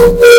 Oh,